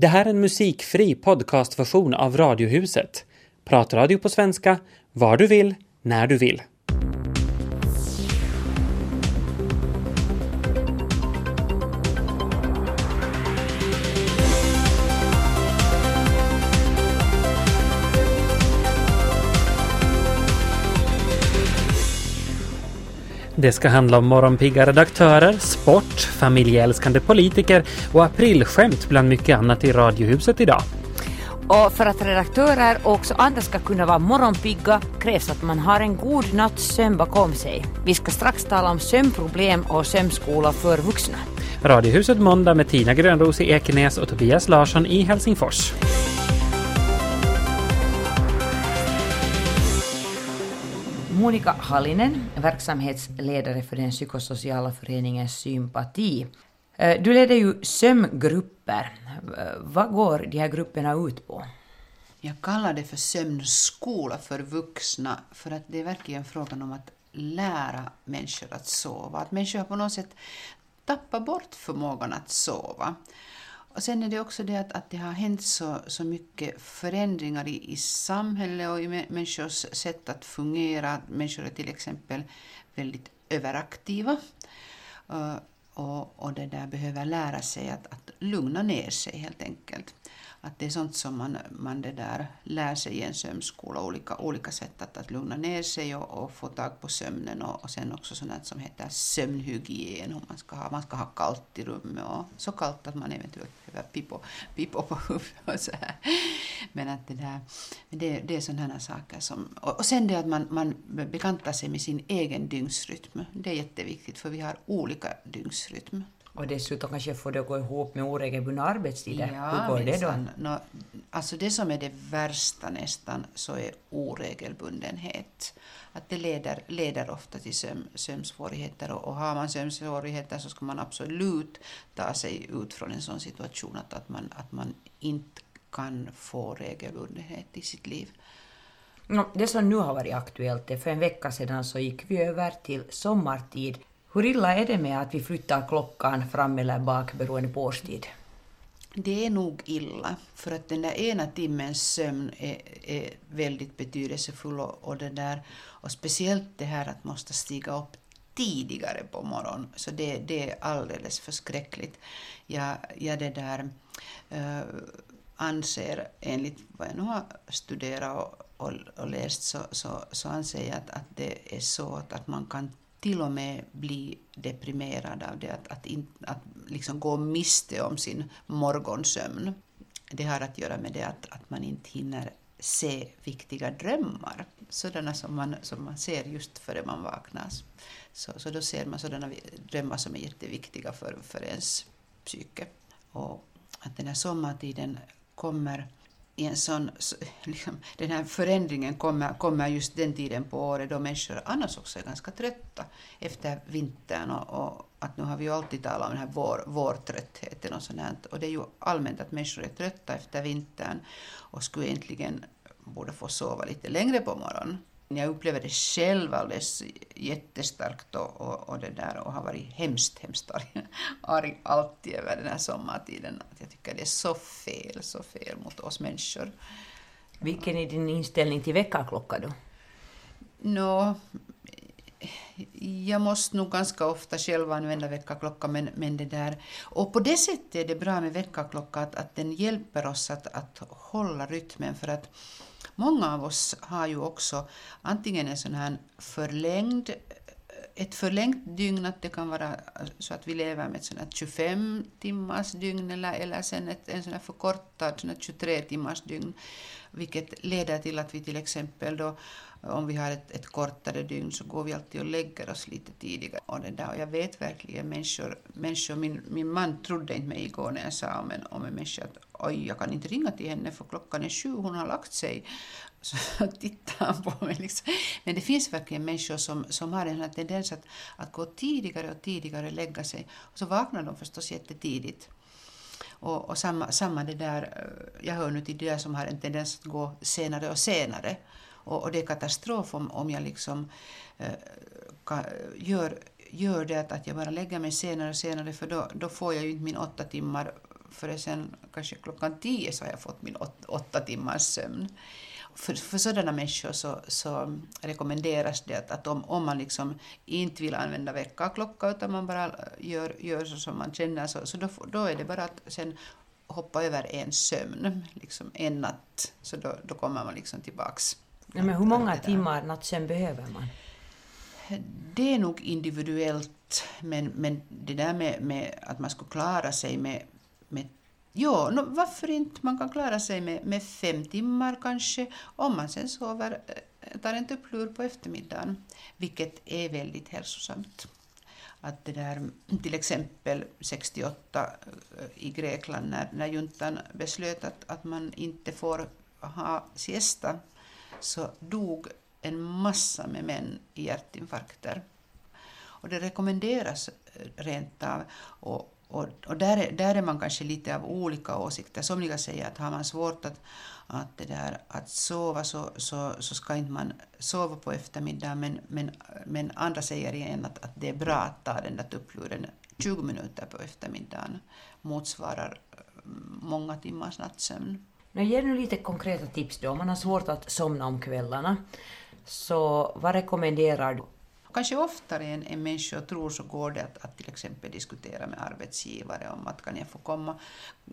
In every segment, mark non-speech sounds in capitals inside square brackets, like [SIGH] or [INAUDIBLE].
Det här är en musikfri podcastversion av Radiohuset. Pratradio på svenska, var du vill, när du vill. Det ska handla om morgonpigga redaktörer, sport, familjeälskande politiker och aprilskämt bland mycket annat i Radiohuset idag. Och för att redaktörer och också andra ska kunna vara morgonpigga krävs att man har en god natts sömn bakom sig. Vi ska strax tala om sömnproblem och sömnskola för vuxna. Radiohuset måndag med Tina Grönros i Ekenäs och Tobias Larsson i Helsingfors. Monika Hallinen, verksamhetsledare för den psykosociala föreningen Sympati. Eh, du leder ju sömngrupper. Eh, vad går de här grupperna ut på? Jag kallar det för sömnskola för vuxna för att det är verkligen frågan om att lära människor att sova. Att människor har på något sätt tappat bort förmågan att sova. Och sen är det också det att, att det har hänt så, så mycket förändringar i, i samhället och i människors sätt att fungera. Människor är till exempel väldigt överaktiva. Eh, och, och det där behöver lära sig att, att lugna ner sig helt enkelt att det är sånt som man, man det där lär sig i en sömnskola, olika, olika sätt att, att lugna ner sig och, och få tag på sömnen och, och sen också sånt som heter sömnhygien, hur man ska ha, man ska ha kallt i rummet och så kallt att man eventuellt behöver pipo, pipo på huvudet och så här. Men att det där, det, det är sådana saker som, och, och sen det att man, man bekantar sig med sin egen dygnsrytm, det är jätteviktigt för vi har olika dygnsrytm. Och dessutom kanske få det att gå ihop med oregelbundna arbetstider. Ja, Hur går det då? No, alltså det som är det värsta nästan så är oregelbundenhet. Att det leder, leder ofta till söm, sömnsvårigheter och, och har man sömnsvårigheter så ska man absolut ta sig ut från en sån situation att, att, man, att man inte kan få regelbundenhet i sitt liv. Det som nu har varit aktuellt, för en vecka sedan så gick vi över till sommartid hur illa är det med att vi flyttar klockan fram eller bak beroende på årstid? Det är nog illa, för att den där ena timmens sömn är, är väldigt betydelsefull och, och, det där, och speciellt det här att måste stiga upp tidigare på morgonen, så det, det är alldeles förskräckligt. Jag, jag det där, äh, anser, enligt vad jag nu har studerat och, och, och läst, så, så, så anser jag att, att det är så att, att man kan till och med bli deprimerad av det, att, att, in, att liksom gå miste om sin morgonsömn. Det har att göra med det att, att man inte hinner se viktiga drömmar, sådana som man, som man ser just före man vaknar. Så, så då ser man sådana drömmar som är jätteviktiga för, för ens psyke. Och att den här sommartiden kommer i en sån, liksom, den här förändringen kommer, kommer just den tiden på året då människor annars också är ganska trötta efter vintern och, och att nu har vi ju alltid talat om den här vår, vårtröttheten och sånt och det är ju allmänt att människor är trötta efter vintern och skulle egentligen borde få sova lite längre på morgonen. Jag upplever det själv alldeles jättestarkt och, och, och, det där och har varit hemskt, hemskt [LAUGHS] arg, arg alltid över den här sommartiden. Att jag tycker det är så fel, så fel mot oss människor. Vilken är din inställning till väckarklocka då? Nå, jag måste nog ganska ofta själv använda väckarklocka, men, men det där... Och på det sättet är det bra med väckarklocka att, att den hjälper oss att, att hålla rytmen, för att Många av oss har ju också antingen en sån här förlängd ett förlängt dygn, att det kan vara så att vi lever med ett sånt 25 timmars dygn eller, eller sen ett, en sån förkortad sån 23 timmars dygn, vilket leder till att vi till exempel då om vi har ett, ett kortare dygn så går vi alltid och lägger oss lite tidigare. Och, det där. och jag vet verkligen människor, människor min, min man trodde inte mig igår när jag sa om en, om en människa att oj, jag kan inte ringa till henne för klockan är sju, hon har lagt sig. Så [LAUGHS] tittar han på mig. Liksom. Men det finns verkligen människor som, som har en tendens att, att gå tidigare och tidigare lägga sig. Och så vaknar de förstås jättetidigt. Och, och samma, samma det där, eh, jag hör nu till de där som har en tendens att gå senare och senare. Och, och det är katastrof om, om jag liksom eh, ka, gör, gör det att, att jag bara lägger mig senare och senare för då, då får jag ju inte min åtta timmar för sen kanske klockan tio så har jag fått min åt, åtta timmars sömn. För, för sådana människor så, så rekommenderas det att, att om, om man liksom inte vill använda väckarklocka utan man bara gör, gör så som man känner så, så då, då är det bara att sen hoppa över en sömn, liksom en natt, så då, då kommer man liksom tillbaks. Ja, men hur många timmar nattsömn behöver man? Det är nog individuellt, men, men det där med, med att man skulle klara sig med, med Ja, no, varför inte? Man kan klara sig med, med fem timmar kanske, om man sen sover, eh, tar en tupplur på eftermiddagen, vilket är väldigt hälsosamt. Att det där, till exempel 68 eh, i Grekland när, när juntan beslöt att, att man inte får ha siesta, så dog en massa med män i hjärtinfarkter. Och det rekommenderas eh, rent av. Och, och, och där, är, där är man kanske lite av olika åsikter. Somliga säger att har man svårt att, att, det där, att sova så, så, så ska inte man sova på eftermiddagen men, men, men andra säger igen att, att det är bra att ta den där tuppluren 20 minuter på eftermiddagen motsvarar mm, många timmars nattsömn. Nu ger nu lite konkreta tips då. Om man har svårt att somna om kvällarna, så vad rekommenderar du? Kanske oftare än än människor tror så går det att, att till exempel diskutera med arbetsgivare om att kan jag få komma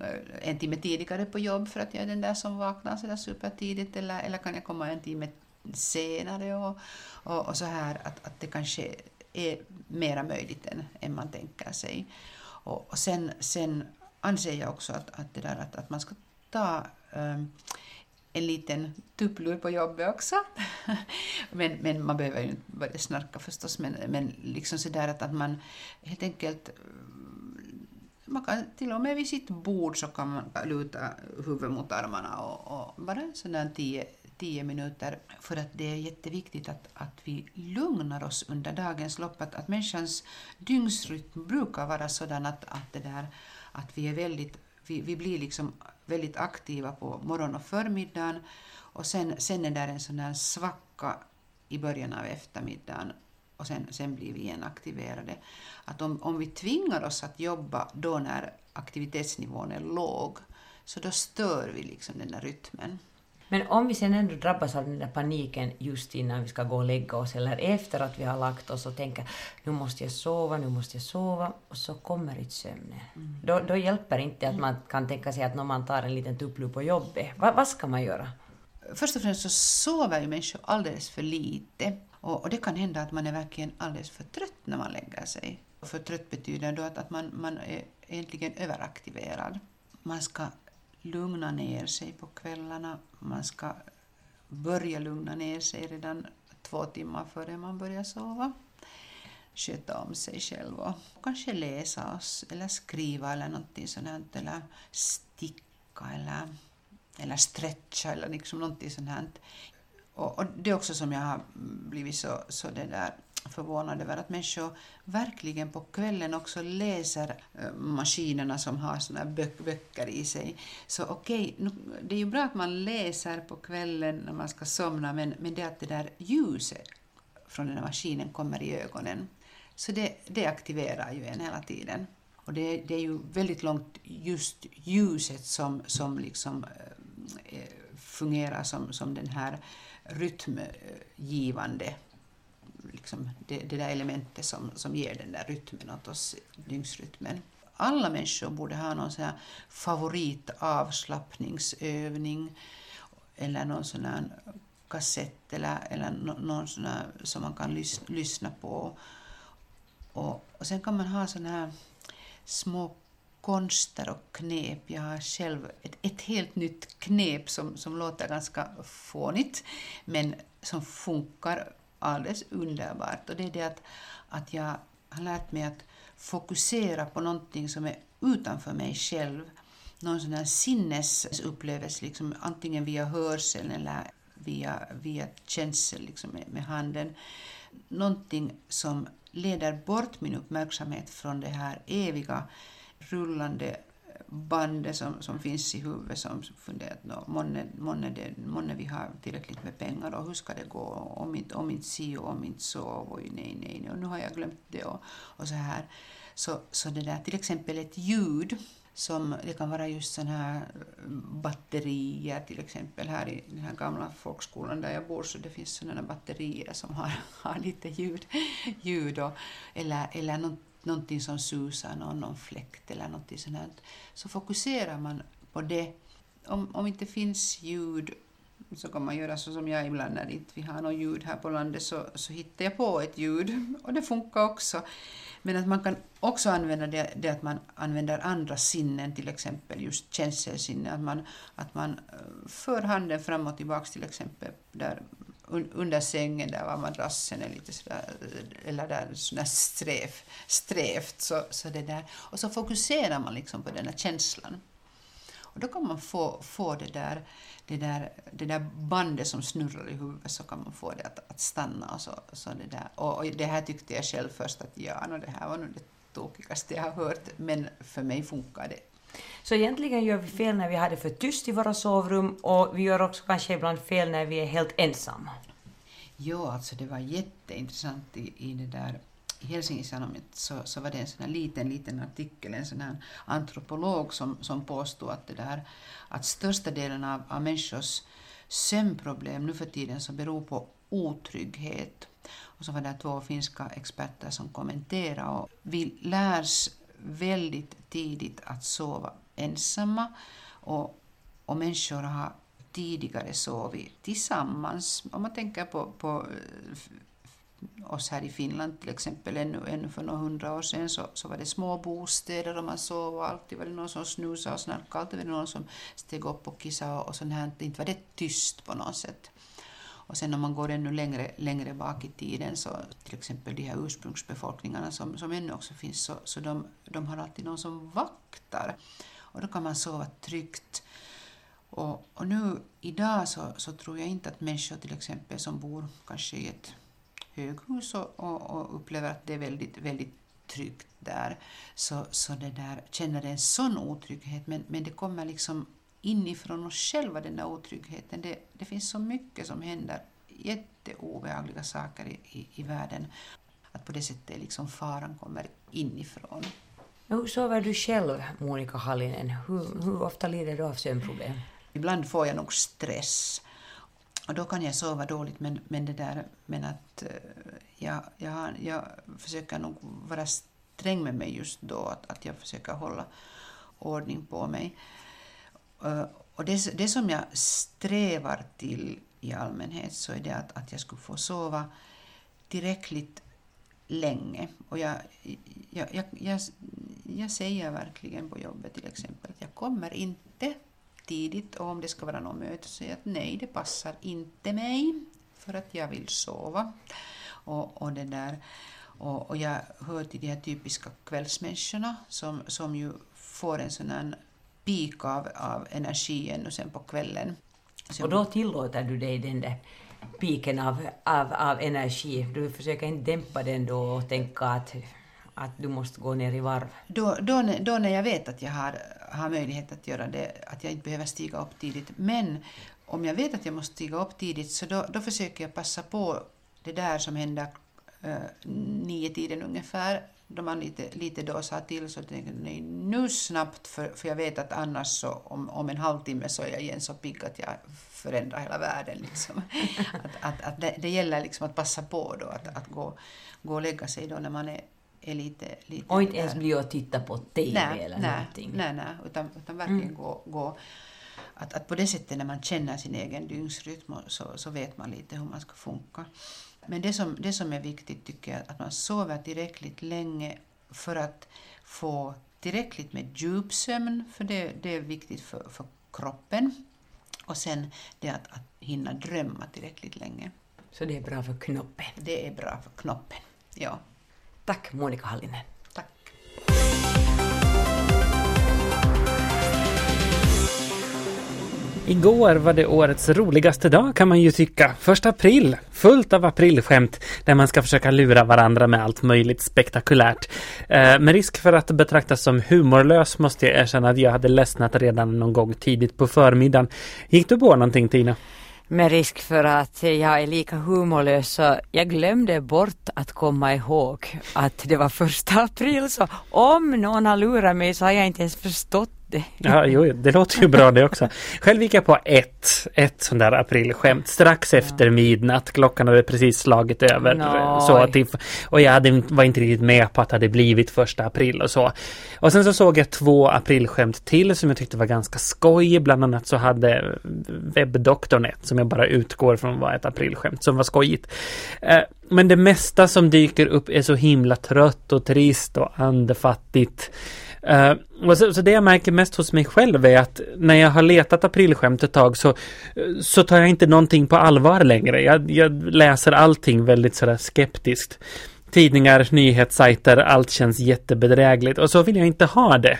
eh, en timme tidigare på jobb för att jag är den där som vaknar sådär supertidigt eller, eller kan jag komma en timme senare och, och, och så här att, att det kanske är mera möjligt än, än man tänker sig. Och, och sen, sen anser jag också att, att, det där, att, att man ska ta um, en liten tupplur på jobbet också. [LAUGHS] men, men man behöver ju inte börja snarka förstås, men, men liksom sådär att, att man helt enkelt mm, man kan till och med vid sitt bord så kan man luta huvudet mot armarna och, och bara en sån där tio, tio minuter för att det är jätteviktigt att, att vi lugnar oss under dagens lopp. Att, att människans dygnsrytm brukar vara sådan att, att, det där, att vi är väldigt vi, vi blir liksom väldigt aktiva på morgon och förmiddagen och sen, sen är det en sån här svacka i början av eftermiddagen och sen, sen blir vi igen aktiverade. Att om, om vi tvingar oss att jobba då när aktivitetsnivån är låg, så då stör vi liksom den där rytmen. Men om vi sen ändå drabbas av den där paniken just innan vi ska gå och lägga oss eller efter att vi har lagt oss och tänker nu måste jag sova, nu måste jag sova och så kommer inte sömnen. Mm. Då, då hjälper inte att man kan tänka sig att när man tar en liten tupplur på jobbet. Va, vad ska man göra? Först och främst så sover ju människor alldeles för lite och, och, det kan hända att man är verkligen alldeles för trött när man lägger sig. För trött betyder då att, att man, man är egentligen överaktiverad. Man ska lugna ner sig på kvällarna. Man ska börja lugna ner sig redan två timmar före man börjar sova. Sköta om sig själv och kanske läsa eller skriva eller någonting sånt eller sticka eller, eller stretcha eller liksom någonting sånt. Och, och det är också som jag har blivit så, så det där förvånad över att människor verkligen på kvällen också läser eh, maskinerna som har såna böck, böcker i sig. Så okej, okay, det är ju bra att man läser på kvällen när man ska somna, men, men det att det där ljuset från den här maskinen kommer i ögonen, så det, det aktiverar ju en hela tiden. Och det, det är ju väldigt långt just ljuset som, som liksom äh, fungerar som, som den här rytmgivande liksom det, det där elementet som, som ger den där rytmen åt oss, dygnsrytmen. Alla människor borde ha någon sån här favoritavslappningsövning eller någon sån här kassett eller, eller någon sån här som man kan lys, lyssna på. Och, och sen kan man ha såna här små konster och knep. Jag har själv ett, ett helt nytt knep som, som låter ganska fånigt men som funkar alldeles underbart. Och det är det att, att jag har lärt mig att fokusera på någonting som är utanför mig själv. Någon sån här sinnesupplevelse, liksom, antingen via hörseln eller via, via känsel liksom, med, med handen. Någonting som leder bort min uppmärksamhet från det här eviga rullande bandet som, som finns i huvudet som funderar på månne, månne, det, månne vi har tillräckligt med pengar och hur ska det gå om inte, om inte si och om inte så och nej, nej, nej och nu har jag glömt det och, och så här. Så, så det där till exempel ett ljud som, det kan vara just sådana här mm, batterier till exempel här i den här gamla folkskolan där jag bor så det finns sådana batterier som har, [LAUGHS] har lite ljud, ljud och, eller, eller något, någonting som susar, någon, någon fläkt eller någonting sånt, Så fokuserar man på det. Om, om inte finns ljud så kan man göra så som jag ibland när inte vi har något ljud här på landet så, så hittar jag på ett ljud [LAUGHS] och det funkar också. Men att man kan också använda det, det att man använder andra sinnen, till exempel just känselsinne, att man, att man eh, för handen fram och tillbaka till exempel där under sängen där var madrassen är lite sådär, eller där sådär sträv, strävt. Så, så det där. Och så fokuserar man liksom på den här känslan. Och då kan man få, få det, där, det, där, det där bandet som snurrar i huvudet så kan man få det att, att stanna. Och, så, så det, där. Och, och det här tyckte jag själv först att ja, no, det här var nog det tokigaste jag har hört, men för mig funkar det. Så egentligen gör vi fel när vi har det för tyst i våra sovrum och vi gör också kanske ibland fel när vi är helt ensamma. Ja, alltså det var jätteintressant i, i det där i Helsingin så, så var det en sån här liten, liten artikel, en sån här antropolog som, som påstod att, det där, att största delen av, av människors sömnproblem nu för tiden så beror på otrygghet. Och så var det två finska experter som kommenterade och vi lärs väldigt tidigt att sova ensamma och, och människor har tidigare sovit tillsammans. Om man tänker på, på eh, oss här i Finland till exempel, ännu, ännu för några hundra år sedan så, så var det små bostäder och man sov och alltid var det någon som snusade och snarkade, alltid var det någon som steg upp och kissade och, och sånt här. Inte var det tyst på något sätt. Och sen om man går ännu längre, längre bak i tiden, så till exempel de här ursprungsbefolkningarna som, som ännu också finns, så, så de, de har alltid någon som vaktar. Och då kan man sova tryggt. Och, och nu idag så, så tror jag inte att människor till exempel som bor kanske i ett höghus och, och, och upplever att det är väldigt, väldigt tryggt där, så, så det där, känner en sån otrygghet, men, men det kommer liksom inifrån oss själva, den där otryggheten. Det, det finns så mycket som händer, jätteobehagliga saker i, i, i världen, att på det sättet liksom faran kommer inifrån. Hur sover du själv, Monica Hallinen? Hur, hur ofta lider du av sömnproblem? Ibland får jag nog stress och då kan jag sova dåligt, men, men, det där, men att uh, jag, jag, jag försöker nog vara sträng med mig just då, att, att jag försöker hålla ordning på mig. Eh, och det, det som jag strävar till i allmänhet så är det att, att jag skulle få sova tillräckligt länge. Och jag, jag, jag, jag, jag säger verkligen på jobbet till exempel att jag kommer inte tidigt och om det ska vara något möte så säger jag att nej, det passar inte mig för att jag vill sova. Och, och, det där. Och, och jag hör till de här typiska kvällsmänniskorna som, som ju får en sån här peak av, av energi ännu sen på kvällen. Så och då tillåter du dig den där piken av, av, av energi. Du försöker inte dämpa den då och tänka att, att du måste gå ner i varv. Då, då, då när jag vet att jag har har möjlighet att göra det, att jag inte behöver stiga upp tidigt. Men om jag vet att jag måste stiga upp tidigt så då, då försöker jag passa på det där som händer uh, nio tiden ungefär, då man lite, lite då sa till så tänkte jag nu snabbt för, för jag vet att annars så om, om en halvtimme så är jag igen så pigg att jag förändrar hela världen. Liksom. [LAUGHS] att, att, att det, det, gäller liksom att passa på då att, att gå, gå och lägga sig då när man är är lite... lite och inte ens bli och titta på TV nej, eller nej, någonting. Nej, nej, utan, utan verkligen mm. gå, gå att, att på det sättet när man känner sin egen dygnsrytm så, så vet man lite hur man ska funka. Men det som, det som är viktigt tycker jag är att man sover tillräckligt länge för att få tillräckligt med djupsömn, för det, det är viktigt för, för kroppen. Och sen det att, att hinna drömma tillräckligt länge. Så det är bra för knoppen? Det är bra för knoppen, ja. Tack Monica Hallinen. Tack. Igår var det årets roligaste dag kan man ju tycka. Första april, fullt av aprilskämt där man ska försöka lura varandra med allt möjligt spektakulärt. Eh, med risk för att betraktas som humorlös måste jag erkänna att jag hade ledsnat redan någon gång tidigt på förmiddagen. Gick du på någonting Tina? Med risk för att jag är lika humorlös så jag glömde bort att komma ihåg att det var första april så om någon har lurat mig så har jag inte ens förstått det. Ja, jo, det låter ju bra det också. Själv gick jag på ett, ett sånt där aprilskämt strax efter midnatt. Klockan hade precis slagit över. Så att, och jag hade, var inte riktigt med på att det hade blivit första april och så. Och sen så såg jag två aprilskämt till som jag tyckte var ganska skoj. Bland annat så hade webbdoktorn ett som jag bara utgår från var ett aprilskämt som var skojigt. Eh, Men det mesta som dyker upp är så himla trött och trist och andefattigt. Uh, och så, så det jag märker mest hos mig själv är att när jag har letat aprilskämt ett tag så, så tar jag inte någonting på allvar längre. Jag, jag läser allting väldigt sådär skeptiskt. Tidningar, nyhetssajter, allt känns jättebedrägligt och så vill jag inte ha det.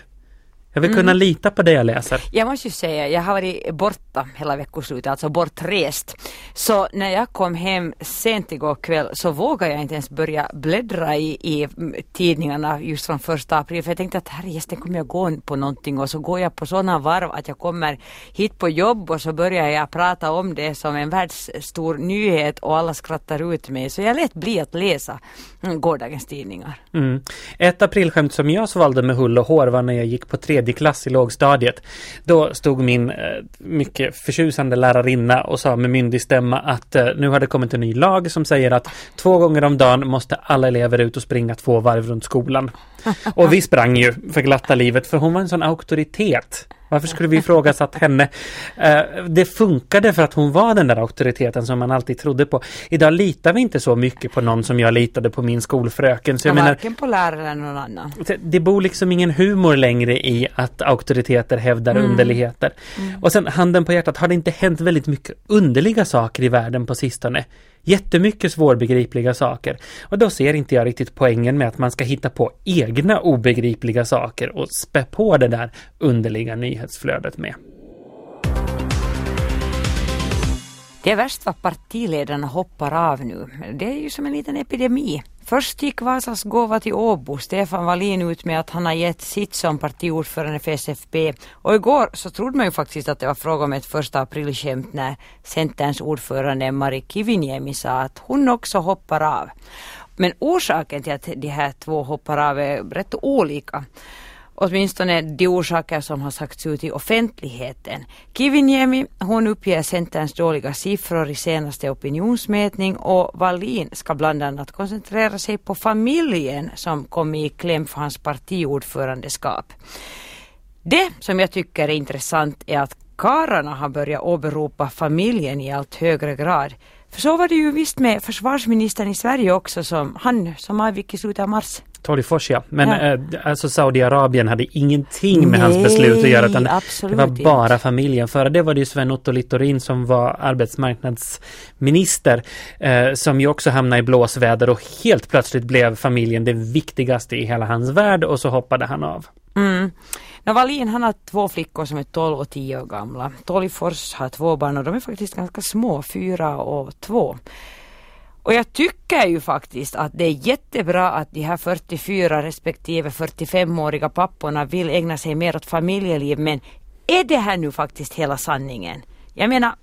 Jag vill kunna lita på det jag läser. Jag måste ju säga, jag har varit borta hela veckoslutet, alltså bortrest. Så när jag kom hem sent igår kväll så vågade jag inte ens börja bläddra i, i mm, tidningarna just från första april. För jag tänkte att herrejösses, kommer jag gå på någonting och så går jag på sådana varv att jag kommer hit på jobb och så börjar jag prata om det som en världsstor nyhet och alla skrattar ut mig. Så jag lät bli att läsa mm, gårdagens tidningar. Mm. Ett aprilskämt som jag svalde med hull och hår var när jag gick på tredje klass i lågstadiet. Då stod min eh, mycket förtjusande lärarinna och sa med myndig stämma att eh, nu har det kommit en ny lag som säger att två gånger om dagen måste alla elever ut och springa två varv runt skolan. [LAUGHS] Och vi sprang ju för glatta livet för hon var en sån auktoritet. Varför skulle vi ifrågasatt henne? Eh, det funkade för att hon var den där auktoriteten som man alltid trodde på. Idag litar vi inte så mycket på någon som jag litade på min skolfröken. Så jag menar, varken på läraren eller någon annan. det- bor liksom ingen humor längre i att auktoriteter hävdar underligheter. Och sen handen på hjärtat, har det inte hänt väldigt mycket underliga saker i världen på sistone? Jättemycket svårbegripliga saker. Och då ser inte jag riktigt poängen med att man ska hitta på egna obegripliga saker och spä på det där underliga nyhetsflödet med. Det är värst vad partiledarna hoppar av nu. Det är ju som en liten epidemi. Först gick Vasas gåva till Åbo, Stefan Wallin ut med att han har gett sitt som partiordförande för SFP. Och igår så trodde man ju faktiskt att det var fråga om ett första aprilskämt när Centerns ordförande Mari Kiviniemi sa att hon också hoppar av. Men orsaken till att de här två hoppar av är rätt olika. Åtminstone de orsaker som har sagts ut i offentligheten. Kiviniemi, hon uppger Centerns dåliga siffror i senaste opinionsmätning och Wallin ska bland annat koncentrera sig på familjen som kom i kläm för hans partiordförandeskap. Det som jag tycker är intressant är att karlarna har börjat åberopa familjen i allt högre grad. För så var det ju visst med försvarsministern i Sverige också, som han som avgick i slutet av mars. Torgfors ja. Men Ja. eh, alltså Saudiarabien hade ingenting med hans Nej, beslut att göra. Utan det var bara familjen. Före det var det ju Sven-Otto Littorin som var arbetsmarknadsminister. Eh, som ju också hamnade i blåsväder och helt plötsligt blev familjen det viktigaste i hela hans värld och så hoppade han av. Mm. Nå, Wallin han har två flickor som är 12 och 10 år gamla. Tolgfors har två barn och de är faktiskt ganska små, fyra och två. Och jag tycker ju faktiskt att det är jättebra att de här 44 respektive 45-åriga papporna vill ägna sig mer åt familjeliv men är det här nu faktiskt hela sanningen? Jag menar,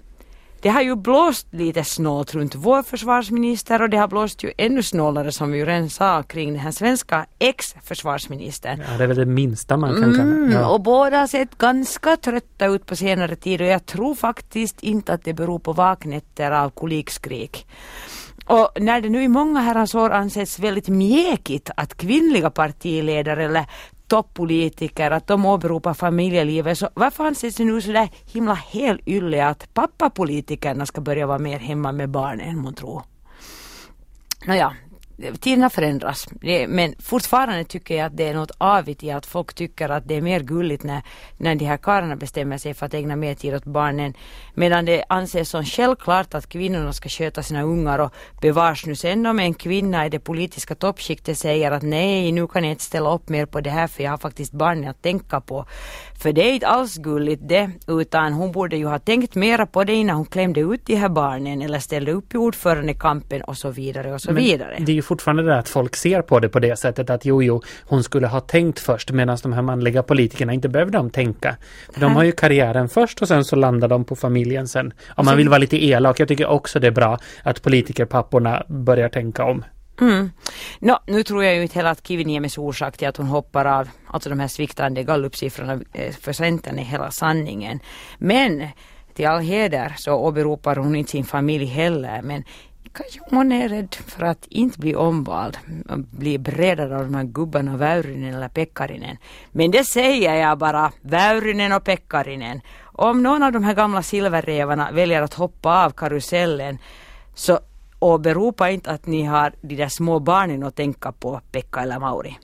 det har ju blåst lite snålt runt vår försvarsminister och det har blåst ju ännu snålare som vi ju redan sa kring den här svenska ex-försvarsministern. Ja, det är väl det minsta man kan Mm, kalla. Ja. och båda har sett ganska trötta ut på senare tid och jag tror faktiskt inte att det beror på vaknätter av kolikskrik. Och när det nu i många herrans år anses väldigt mjäkigt att kvinnliga partiledare eller toppolitiker att de åberopar familjelivet så varför anses det nu sådär himla helylle att pappapolitikerna ska börja vara mer hemma med barnen, man tror? Nåja, tiderna förändras. Det, men fortfarande tycker jag att det är något avigt i att folk tycker att det är mer gulligt när, när de här karlarna bestämmer sig för att ägna mer tid åt barnen. Medan det anses som självklart att kvinnorna ska sköta sina ungar och bevars nu sen om en kvinna i det politiska toppskiktet säger att nej, nu kan jag inte ställa upp mer på det här för jag har faktiskt barnen att tänka på. För det är inte alls gulligt det, utan hon borde ju ha tänkt mera på det innan hon klämde ut de här barnen eller ställde upp i ordförandekampen och så vidare och så vidare. Fortfarande det att folk ser på det på det sättet att jo, jo, hon skulle ha tänkt först medan de här manliga politikerna inte behövde de tänka. För de har ju karriären först och sen så landar de på familjen sen. Om man vill vara lite elak, jag tycker också det är bra att politikerpapporna börjar tänka om. Mm. No, nu tror jag ju inte heller att Kiviniemes orsak till att hon hoppar av, alltså de här sviktande gallupsiffrorna eh, för Centern är hela sanningen. Men till all heder så åberopar hon inte sin familj heller. Men kanske hon är rädd för att inte bli omvald, bli bredare av de här gubbarna Väyrynen eller Pekkarinen. Men det säger jag bara, Väyrynen och Pekkarinen. Om någon av de här gamla silverrävarna väljer att hoppa av karusellen så åberopa inte att ni har de där små barnen att tänka på, Pekka eller Mauri.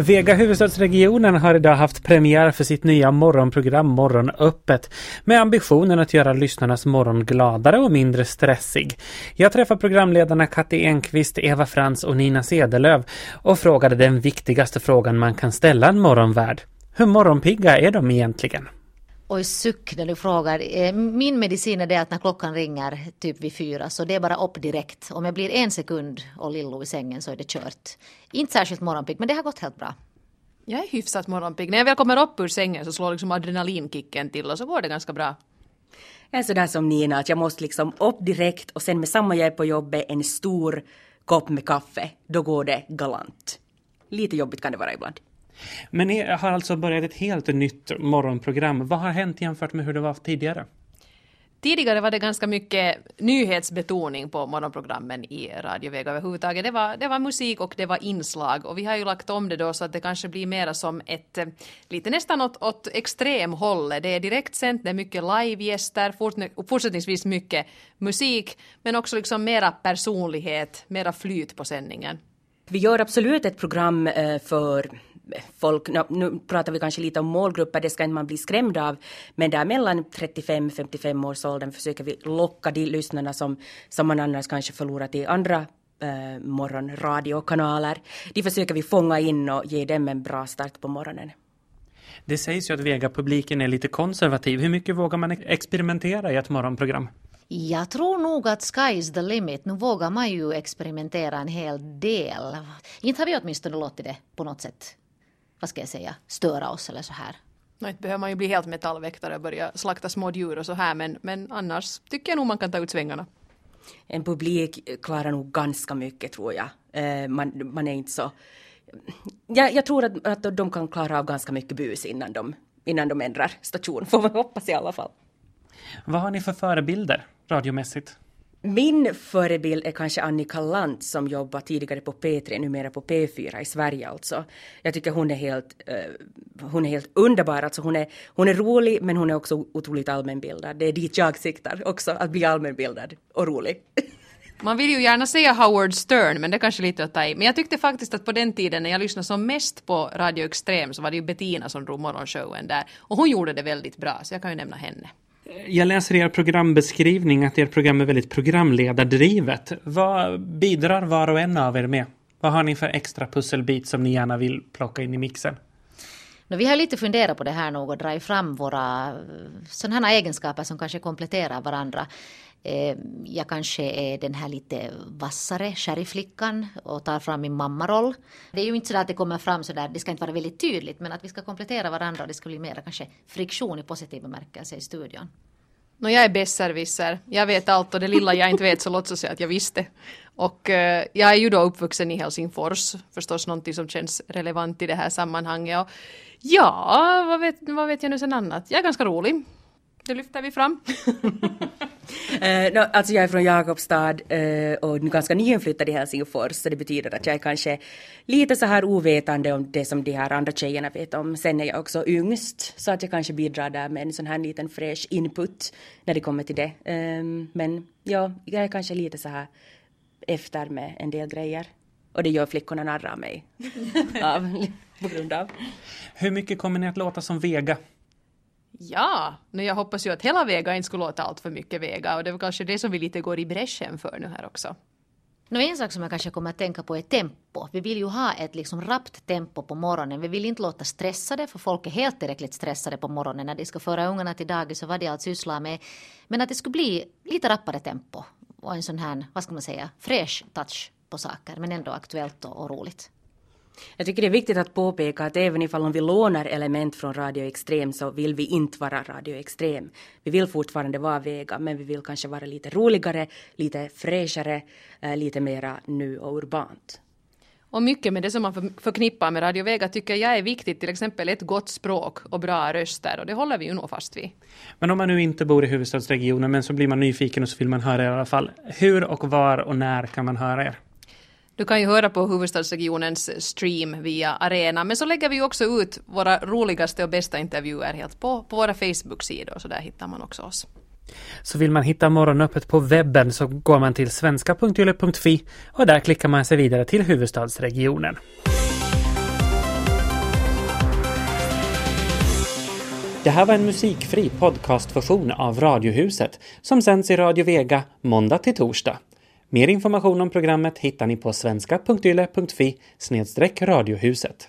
Vega huvudstadsregionen har idag haft premiär för sitt nya morgonprogram Morgonöppet med ambitionen att göra lyssnarnas morgon gladare och mindre stressig. Jag träffar programledarna Katti Enqvist, Eva Frans och Nina Sedelöv och frågade den viktigaste frågan man kan ställa en morgonvärd. Hur morgonpigga är de egentligen? Oj, suck när du frågar. Eh, min medicin är det att när klockan ringer typ vid fyra så det är bara upp direkt. Om jag blir en sekund och Lillo i sängen så är det kört. Inte särskilt morgonpigg men det har gått helt bra. Jag är hyfsat morgonpigg. När jag väl kommer upp ur sängen så slår liksom adrenalinkicken till och så går det ganska bra. Jag är sådär som Nina, att jag måste liksom upp direkt och sen med samma jag är på jobbet en stor kopp med kaffe. Då går det galant. Lite jobbigt kan det vara ibland. Men ni har alltså börjat ett helt nytt morgonprogram. Vad har hänt jämfört med hur det var tidigare? Tidigare var det ganska mycket nyhetsbetoning på morgonprogrammen i Radio Vega överhuvudtaget. Det var, det var musik och det var inslag och vi har ju lagt om det då så att det kanske blir mera som ett, eh, lite nästan åt, åt extremhållet. Det är direkt sänt, det är mycket livegäster, fortsättningsvis mycket musik, men också liksom mera personlighet, mera flyt på sändningen. Vi gör absolut ett program eh, för folk, nu pratar vi kanske lite om målgrupper, det ska inte man bli skrämd av, men där mellan 35-55 års åldern försöker vi locka de lyssnarna som, som man annars kanske förlorar till andra eh, morgonradiokanaler. De försöker vi fånga in och ge dem en bra start på morgonen. Det sägs ju att Vega-publiken är lite konservativ. Hur mycket vågar man experimentera i ett morgonprogram? Jag tror nog att sky is the limit. Nu vågar man ju experimentera en hel del. Inte har vi åtminstone låtit det på något sätt vad ska jag säga, störa oss eller så här. Nej, inte behöver man ju bli helt metallväktare och börja slakta små djur och så här men, men annars tycker jag nog man kan ta ut svängarna. En publik klarar nog ganska mycket tror jag. Eh, man, man är inte så... Jag, jag tror att, att de kan klara av ganska mycket bus innan de, innan de ändrar station, [LAUGHS] får man hoppas i alla fall. Vad har ni för förebilder radiomässigt? Min förebild är kanske Annika Lant som jobbar tidigare på P3, numera på P4 i Sverige alltså. Jag tycker hon är helt, uh, hon är helt underbar, alltså hon är, hon är rolig men hon är också otroligt allmänbildad. Det är dit jag siktar också, att bli allmänbildad och rolig. [LAUGHS] Man vill ju gärna säga Howard Stern, men det är kanske lite att ta i. Men jag tyckte faktiskt att på den tiden när jag lyssnade som mest på Radio Extrem så var det ju Bettina som drog morgonshowen där. Och hon gjorde det väldigt bra, så jag kan ju nämna henne. Jag läser i er programbeskrivning att ert program är väldigt programledardrivet. Vad bidrar var och en av er med? Vad har ni för extra pusselbit som ni gärna vill plocka in i mixen? Vi har lite funderat på det här nog och dragit fram våra eh, sådana egenskaper som kanske kompletterar varandra. Eh, jag kanske är den här lite vassare sherryflickan och tar fram min mammaroll. Det är ju inte så att det kommer fram så där, det ska inte vara väldigt tydligt, men att vi ska komplettera varandra och det ska bli mer kanske friktion i positiv bemärkelse i studion. No, jag är besserwisser. Jag vet allt och det lilla jag inte vet så låtsas jag att jag visste. Och uh, jag är ju då uppvuxen i Helsingfors, förstås någonting som känns relevant i det här sammanhanget. Och ja, vad vet, vad vet jag nu sen annat? Jag är ganska rolig. Det lyfter vi fram. [LAUGHS] uh, no, alltså jag är från Jakobstad uh, och ganska nyinflyttad i Helsingfors så det betyder att jag är kanske lite så här ovetande om det som de här andra tjejerna vet om. Sen är jag också yngst så att jag kanske bidrar där med en sån här liten fräsch input när det kommer till det. Um, men ja, jag är kanske lite så här efter med en del grejer. Och det gör flickorna narr av mig. [LAUGHS] av, på grund av. Hur mycket kommer ni att låta som Vega? Ja, men jag hoppas ju att hela Vega inte skulle låta allt för mycket Vega och det var kanske det som vi lite går i bräschen för nu här också. No, en sak som jag kanske kommer att tänka på är tempo. Vi vill ju ha ett liksom rappt tempo på morgonen. Vi vill inte låta stressade, för folk är helt tillräckligt stressade på morgonen när de ska föra ungarna till dagis och vad de allt sysslar med. Men att det skulle bli lite rappare tempo och en sån här, vad ska man säga, fräsch touch på saker, men ändå aktuellt och, och roligt. Jag tycker det är viktigt att påpeka att även ifall om vi lånar element från Radio Extrem så vill vi inte vara Radio Extrem. Vi vill fortfarande vara Vega men vi vill kanske vara lite roligare, lite fräschare, eh, lite mera nu och urbant. Och mycket med det som man förknippar med Radio Vega tycker jag är viktigt, till exempel ett gott språk och bra röster och det håller vi ju nog fast vid. Men om man nu inte bor i huvudstadsregionen men så blir man nyfiken och så vill man höra er i alla fall. Hur och var och när kan man höra er? Du kan ju höra på huvudstadsregionens stream via Arena, men så lägger vi ju också ut våra roligaste och bästa intervjuer helt på, på våra Facebook-sidor, så där hittar man också oss. Så vill man hitta Morgonöppet på webben så går man till svenska.yle.fi och där klickar man sig vidare till huvudstadsregionen. Det här var en musikfri podcastversion av Radiohuset som sänds i Radio Vega måndag till torsdag. Mer information om programmet hittar ni på svenska.yle.fi radiohuset.